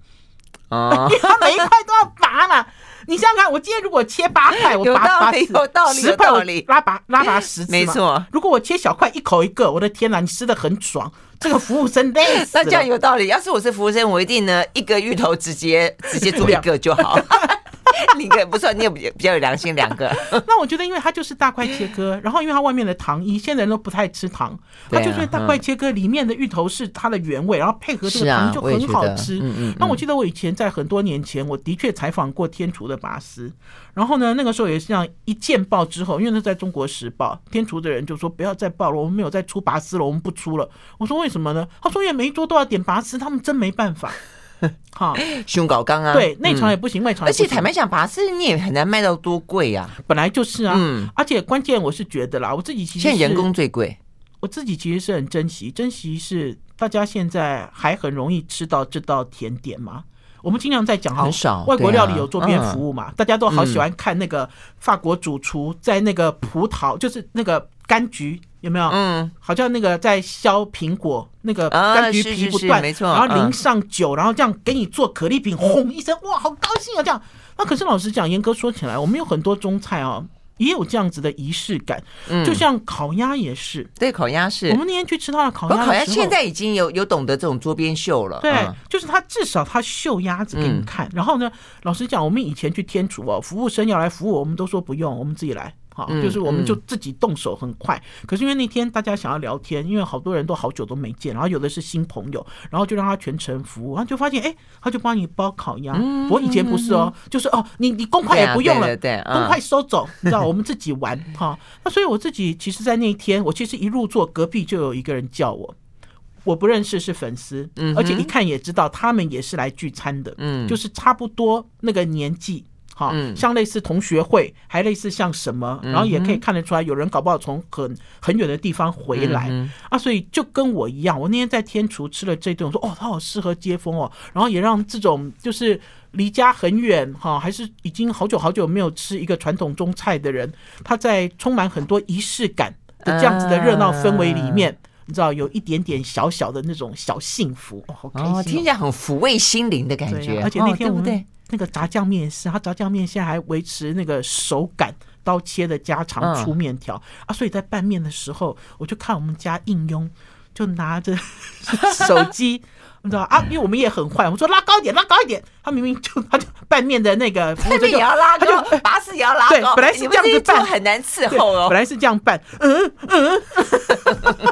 啊，因为他每一块都要拔嘛。你想想看，我今天如果切八块，我拔拔十块，我拉拔拉拔十次，没错。如果我切小块，一口一个，我的天哪，你吃的很爽，这个服务生累死了。那这样有道理。要是我是服务生，我一定呢一个芋头直接直接做一个就好。你个不错，你也比比较有良心，两个。那我觉得，因为它就是大块切割，然后因为它外面的糖衣，现在人都不太吃糖，它就是大块切割，里面的芋头是它的原味，然后配合这个糖就很好吃。那我记得我以前在很多年前，我的确采访过天厨的拔丝，然后呢，那个时候也是这样一见报之后，因为那在中国时报，天厨的人就说不要再报了，我们没有再出拔丝了，我们不出了。我说为什么呢？他说因为每一桌都要点拔丝，他们真没办法。好，胸搞刚啊，对，内场也不行，外场。而且坦白讲，拔丝你也很难卖到多贵呀，本来就是啊。嗯，而且关键我是觉得啦，我自己其实现在人工最贵，我自己其实是很珍惜，珍惜是大家现在还很容易吃到这道甜点嘛。我们经常在讲哈，很少外国料理有桌边服务嘛，大家都好喜欢看那个法国主厨在那个葡萄，就是那个柑橘。有没有？嗯，好像那个在削苹果，那个柑橘皮不断，没错。然后淋上酒，然后这样给你做可丽饼，轰一声，哇，好高兴啊！这样。那可是老实讲，严格说起来，我们有很多中菜哦，也有这样子的仪式感。嗯，就像烤鸭也是，对，烤鸭是。我们那天去吃他的烤鸭，烤鸭现在已经有有懂得这种桌边秀了。对，就是他至少他秀鸭子给你看。然后呢，老实讲，我们以前去天厨哦，服务生要来服务我们都说不用，我们自己来。哈，就是我们就自己动手很快。可是因为那天大家想要聊天，因为好多人都好久都没见，然后有的是新朋友，然后就让他全程服务，然后就发现哎，他就帮你包烤鸭。我以前不是哦，就是哦，你你公筷也不用了，对，公筷收走，你知道，我们自己玩哈。那所以我自己其实，在那一天，我其实一入座，隔壁就有一个人叫我。我不认识，是粉丝，而且一看也知道他们也是来聚餐的，嗯，就是差不多那个年纪，哈，像类似同学会，还类似像什么，然后也可以看得出来，有人搞不好从很很远的地方回来。啊，所以就跟我一样，我那天在天厨吃了这顿，我说哦，他好适合接风哦，然后也让这种就是离家很远哈，还是已经好久好久没有吃一个传统中菜的人，他在充满很多仪式感的这样子的热闹氛围里面。你知道有一点点小小的那种小幸福，哦，好开心，哦，听起来很抚慰心灵的感觉。而且那天我们那个炸酱面是，他炸酱面现在还维持那个手感，刀切的家常粗面条啊，所以在拌面的时候，我就看我们家应用就拿着 手机。你知道啊？因为我们也很坏，我们说拉高一点，拉高一点。他明明就他就拌面的那个，拌面也要拉高，拔丝也要拉高。对，本来是这样子拌，很难伺候哦。本来是这样拌，嗯嗯。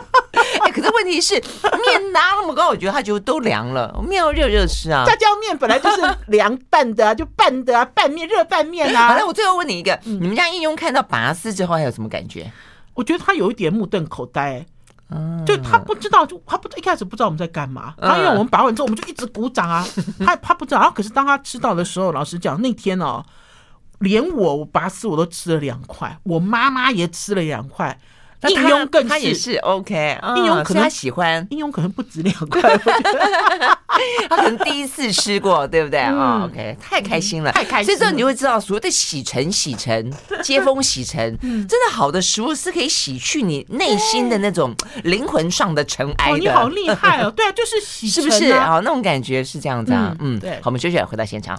哎，可是问题是面拉那么高，我觉得它就都凉了。面要热热吃啊。炸酱面本来就是凉拌的啊，就拌的啊，拌面热拌面啊。好了，我最后问你一个，你们家应用看到拔丝之后还有什么感觉？我觉得他有一点目瞪口呆。就他不知道，就他不一开始不知道我们在干嘛。他因为我们拔完之后，我们就一直鼓掌啊。他他不知道，然后可是当他吃到的时候，老实讲，那天哦，连我拔丝我都吃了两块，我妈妈也吃了两块。应用更是，他也是 OK，应用可能他喜欢，应用可能不止两块，他可能第一次吃过，对不对啊？OK，太开心了，太开心。所以之后你就会知道，所谓的洗尘、洗尘、接风、洗尘，真的好的食物是可以洗去你内心的那种灵魂上的尘埃的。你好厉害哦！对啊，就是洗尘，是不是啊？那种感觉是这样子啊。嗯，对。好，我们休息，回到现场。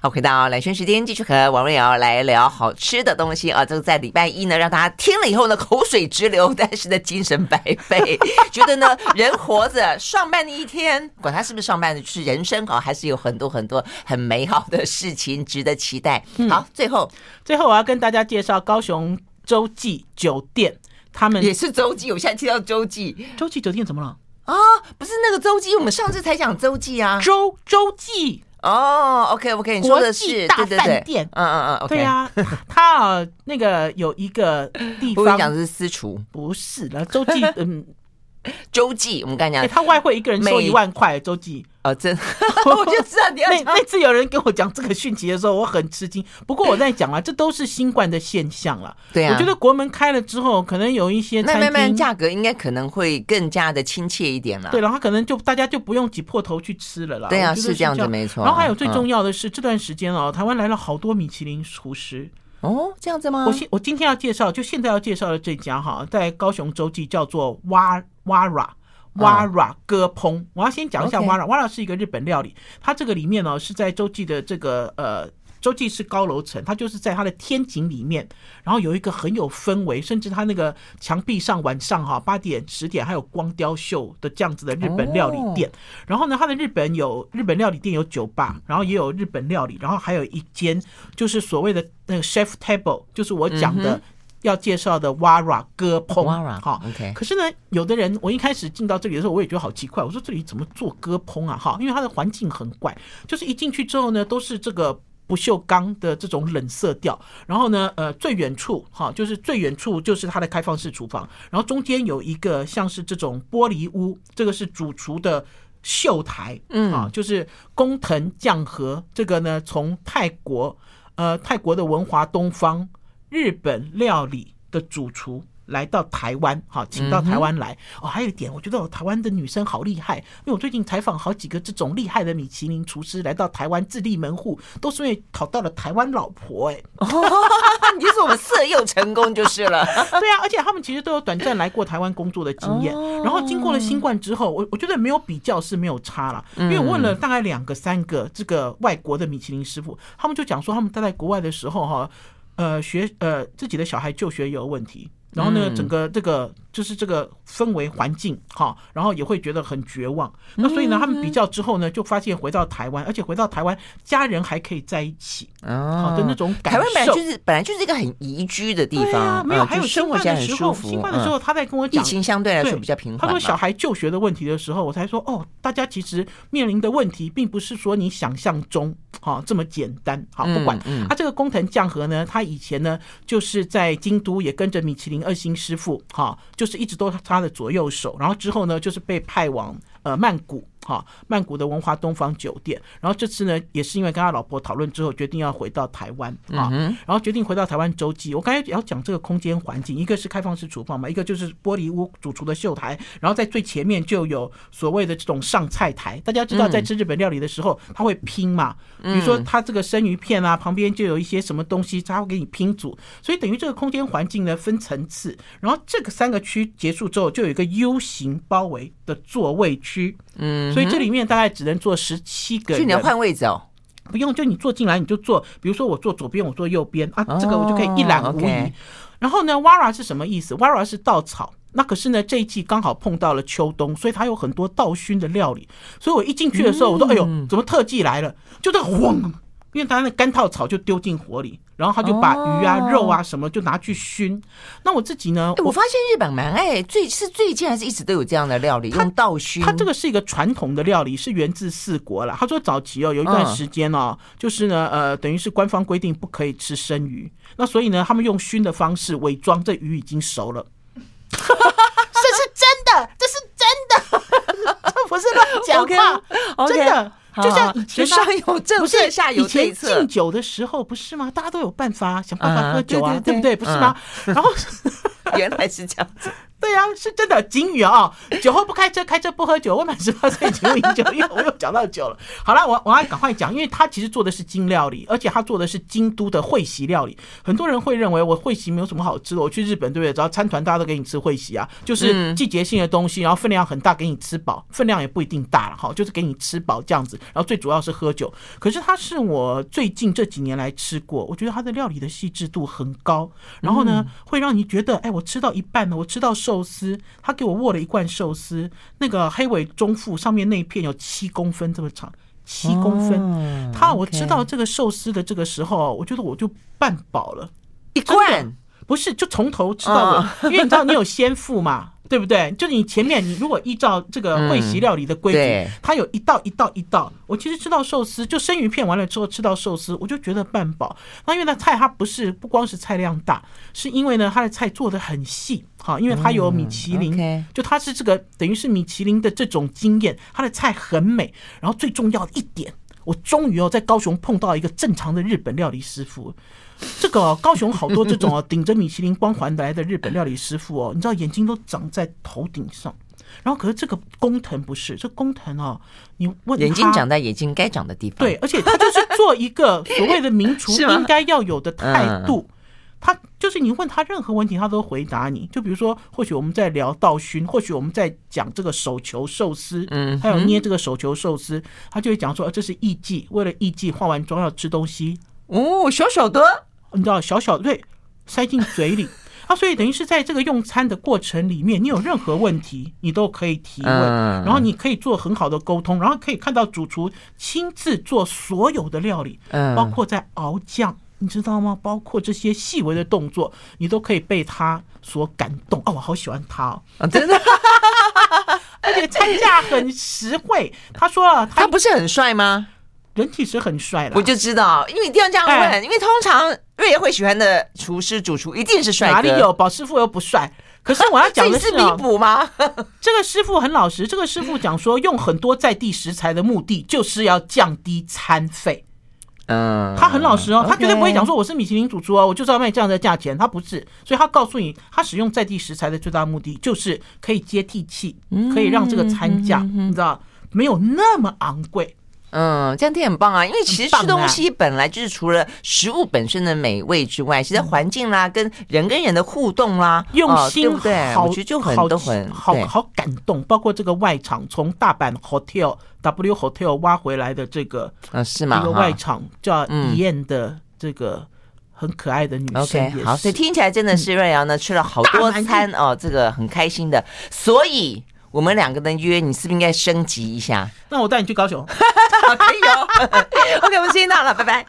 好，回到兰萱时间，继续和王瑞瑶来聊好吃的东西啊！这个在礼拜一呢，让大家听了以后呢，口水直流，但是呢，精神百倍，觉得呢，人活着上班的一天，管他是不是上班的，是人生啊，还是有很多很多很美好的事情值得期待。好，最后，最后我要跟大家介绍高雄洲际酒店，他们也是洲际，我现在听到洲际，洲际酒店怎么了？啊，不是那个洲际，我们上次才讲洲际啊，洲洲际。哦、oh，OK OK，你说的是大饭店，嗯嗯嗯，OK，对啊，他啊，那个有一个地方，讲的是私厨，不是了，周记，嗯。周记，我们刚才讲，他外汇一个人收一万块。洲际，我就知道你要那那次有人跟我讲这个讯息的时候，我很吃惊。不过我在讲啊，这都是新冠的现象了。对啊，我觉得国门开了之后，可能有一些那慢慢价格应该可能会更加的亲切一点了。对，然后可能就大家就不用挤破头去吃了啦。对啊，是这样子，没错。然后还有最重要的是，这段时间哦，台湾来了好多米其林厨师。哦，这样子吗？我现我今天要介绍，就现在要介绍的这家哈，在高雄洲际叫做哇哇啦。Wara 割烹，我要先讲一下 Wara。Wara 是一个日本料理，它这个里面呢是在洲际的这个呃，洲际是高楼层，它就是在它的天井里面，然后有一个很有氛围，甚至它那个墙壁上晚上哈八点十点还有光雕秀的这样子的日本料理店。然后呢，它的日本有日本料理店有酒吧，然后也有日本料理，然后还有一间就是所谓的那个 chef table，就是我讲的。要介绍的 Wara 割烹，哈，OK。可是呢，有的人我一开始进到这里的时候，我也觉得好奇怪，我说这里怎么做割烹啊？哈，因为它的环境很怪，就是一进去之后呢，都是这个不锈钢的这种冷色调。然后呢，呃，最远处哈，就是最远处就是它的开放式厨房，然后中间有一个像是这种玻璃屋，这个是主厨的秀台，嗯，啊，就是工藤将和这个呢，从泰国，呃，泰国的文华东方。日本料理的主厨来到台湾，哈，请到台湾来。哦，还有一点，我觉得我台湾的女生好厉害，因为我最近采访好几个这种厉害的米其林厨师来到台湾自立门户，都是因为讨到了台湾老婆，哎，你就是我们色诱成功就是了。对啊，而且他们其实都有短暂来过台湾工作的经验，然后经过了新冠之后，我我觉得没有比较是没有差了，因为我问了大概两个三个这个外国的米其林师傅，他们就讲说他们待在国外的时候，哈。呃，学呃自己的小孩就学有问题，然后呢，整个这个就是这个氛围环境哈，然后也会觉得很绝望。那所以呢，他们比较之后呢，就发现回到台湾，而且回到台湾，家人还可以在一起啊的那种感受。台湾本来就是本来就是一个很宜居的地方，没有还有生活起来很舒服。新冠的时候，他在跟我讲，疫情相对来说比较平缓。他说小孩就学的问题的时候，我才说哦，大家其实面临的问题并不是说你想象中哈这么简单。好，不管他这个工藤将和呢，他以前呢就是在京都也跟着米其林二星师傅，哈，就是一直都他的左右手。然后之后呢，就是被派往呃曼谷。好，曼谷的文华东方酒店。然后这次呢，也是因为跟他老婆讨论之后，决定要回到台湾啊。然后决定回到台湾洲际。我刚才要讲这个空间环境，一个是开放式厨房嘛，一个就是玻璃屋主厨的秀台。然后在最前面就有所谓的这种上菜台。大家知道，在吃日本料理的时候，他会拼嘛。比如说他这个生鱼片啊，旁边就有一些什么东西，他会给你拼组。所以等于这个空间环境呢，分层次。然后这个三个区结束之后，就有一个 U 型包围的座位区。嗯。所以这里面大概只能坐十七个人，就你要换位置哦，不用，就你坐进来你就坐，比如说我坐左边，我坐右边啊，这个我就可以一览无遗。然后呢，Wara 是什么意思？Wara 是稻草，那可是呢这一季刚好碰到了秋冬，所以它有很多稻熏的料理。所以我一进去的时候，我说：“哎呦，怎么特技来了？”就这个轰。因为它那干稻草就丢进火里，然后他就把鱼啊、肉啊什么就拿去熏。那我自己呢？我发现日本蛮爱最是最近还是一直都有这样的料理，用倒熏。它这个是一个传统的料理，是源自四国了。他说早期哦，有一段时间哦，就是呢，呃，等于是官方规定不可以吃生鱼，那所以呢，他们用熏的方式伪装这鱼已经熟了。这是真的，这是真的，这不是乱讲话，真的。就像以前上有政策，下有对策。敬酒的时候不是吗？大家都有办法想办法喝酒啊，对不对？不是吗？然后 原来是这样子。对呀、啊，是真的警语啊！酒后不开车，开车不喝酒。未满十八岁请勿饮酒，因为 我又讲到酒了。好了，我我要赶快讲，因为他其实做的是京料理，而且他做的是京都的会席料理。很多人会认为我会席没有什么好吃的。我去日本，对不对？只要参团，大家都给你吃会席啊，就是季节性的东西，然后分量很大，给你吃饱，分量也不一定大了哈，就是给你吃饱这样子。然后最主要是喝酒。可是它是我最近这几年来吃过，我觉得它的料理的细致度很高，然后呢，会让你觉得，哎，我吃到一半呢，我吃到。寿司，他给我握了一罐寿司，那个黑尾中腹上面那一片有七公分这么长，七公分。他我知道这个寿司的这个时候，我觉得我就半饱了，一罐不是就从头吃到尾，因为你知道你有先付嘛。对不对？就你前面，你如果依照这个会席料理的规矩，它有一道一道一道。我其实吃到寿司，就生鱼片完了之后吃到寿司，我就觉得半饱。那因为那菜它不是不光是菜量大，是因为呢它的菜做的很细，哈，因为它有米其林，就它是这个等于是米其林的这种经验，它的菜很美。然后最重要的一点，我终于哦在高雄碰到一个正常的日本料理师傅。这个高雄好多这种哦，顶着米其林光环来的日本料理师傅哦，你知道眼睛都长在头顶上，然后可是这个工藤不是，这工藤哦，你问眼睛长在眼睛该长的地方，对，而且他就是做一个 所谓的名厨应该要有的态度，他就是你问他任何问题，他都回答你。就比如说，或许我们在聊道熏，或许我们在讲这个手球寿司，嗯，还有捏这个手球寿司，他就会讲说，这是艺伎，为了艺伎化完妆要吃东西，哦，小小的。你知道小小的对，塞进嘴里 啊，所以等于是在这个用餐的过程里面，你有任何问题，你都可以提问，然后你可以做很好的沟通，然后可以看到主厨亲自做所有的料理，包括在熬酱，你知道吗？包括这些细微的动作，你都可以被他所感动。哦，我好喜欢他哦，真的，而且餐价很实惠。他说啊，他不是很帅吗？人体是很帅的，我就知道，因为一定要这样问，哎、因为通常瑞会喜欢的厨师、主厨一定是帅。哪里有宝师傅又不帅？可是我要讲的 是弥补吗？这个师傅很老实，这个师傅讲说，用很多在地食材的目的就是要降低餐费。嗯，他很老实哦，他绝对不会讲说我是米其林主厨哦，我就是要卖这样的价钱。他不是，所以他告诉你，他使用在地食材的最大目的就是可以接地气，可以让这个餐价你知道没有那么昂贵。嗯，这样听很棒啊！因为其实吃东西本来就是除了食物本身的美味之外，其实环境啦、跟人跟人的互动啦，用心对不对？我觉得就很都很好好感动。包括这个外场从大阪 Hotel W Hotel 挖回来的这个啊是吗？这个外场叫李燕的这个很可爱的女生。OK，好，所以听起来真的是瑞瑶呢、嗯、吃了好多餐哦，这个很开心的。所以我们两个人约，你是不是应该升级一下？那我带你去高雄，可以哦。OK，我们时间到了，拜拜。